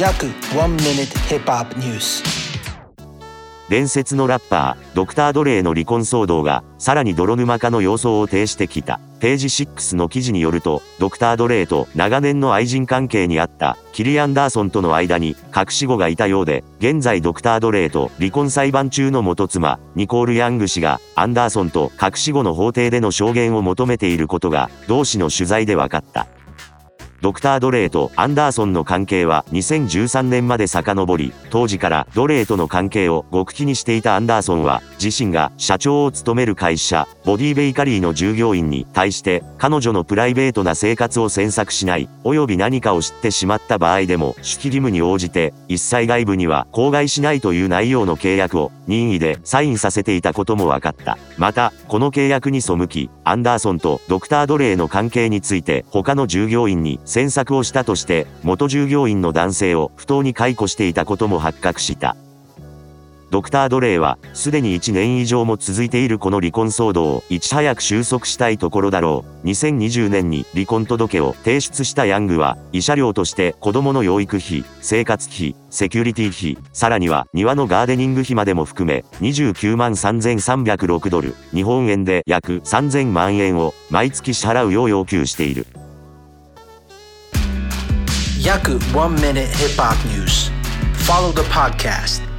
約1 minute hip hop news 伝説のラッパー、ドクター・ドレイの離婚騒動が、さらに泥沼化の様相を呈してきた。ページ6の記事によると、ドクター・ドレイと長年の愛人関係にあったキリアンダーソンとの間に隠し子がいたようで、現在ドクター・ドレイと離婚裁判中の元妻、ニコール・ヤング氏がアンダーソンと隠し子の法廷での証言を求めていることが、同氏の取材で分かった。ドクター・ドレイとアンダーソンの関係は2013年まで遡り、当時からドレイとの関係を極秘にしていたアンダーソンは、自身が社長を務める会社、ボディベイカリーの従業員に対して、彼女のプライベートな生活を詮索しない、及び何かを知ってしまった場合でも、守秘義務に応じて、一切外部には口外しないという内容の契約を、任意でサインさせていたことも分かった。また、この契約に背き、アンダーソンとドクター・ドレイの関係について、他の従業員に詮索をしたとして、元従業員の男性を不当に解雇していたことも発覚した。ドクター・ドレイは、すでに1年以上も続いているこの離婚騒動をいち早く収束したいところだろう。2020年に離婚届を提出したヤングは、慰謝料として子供の養育費、生活費、セキュリティ費、さらには庭のガーデニング費までも含め、29万3306ドル、日本円で約3000万円を毎月支払うよう要求している。約1 minute hip hop news. Follow the podcast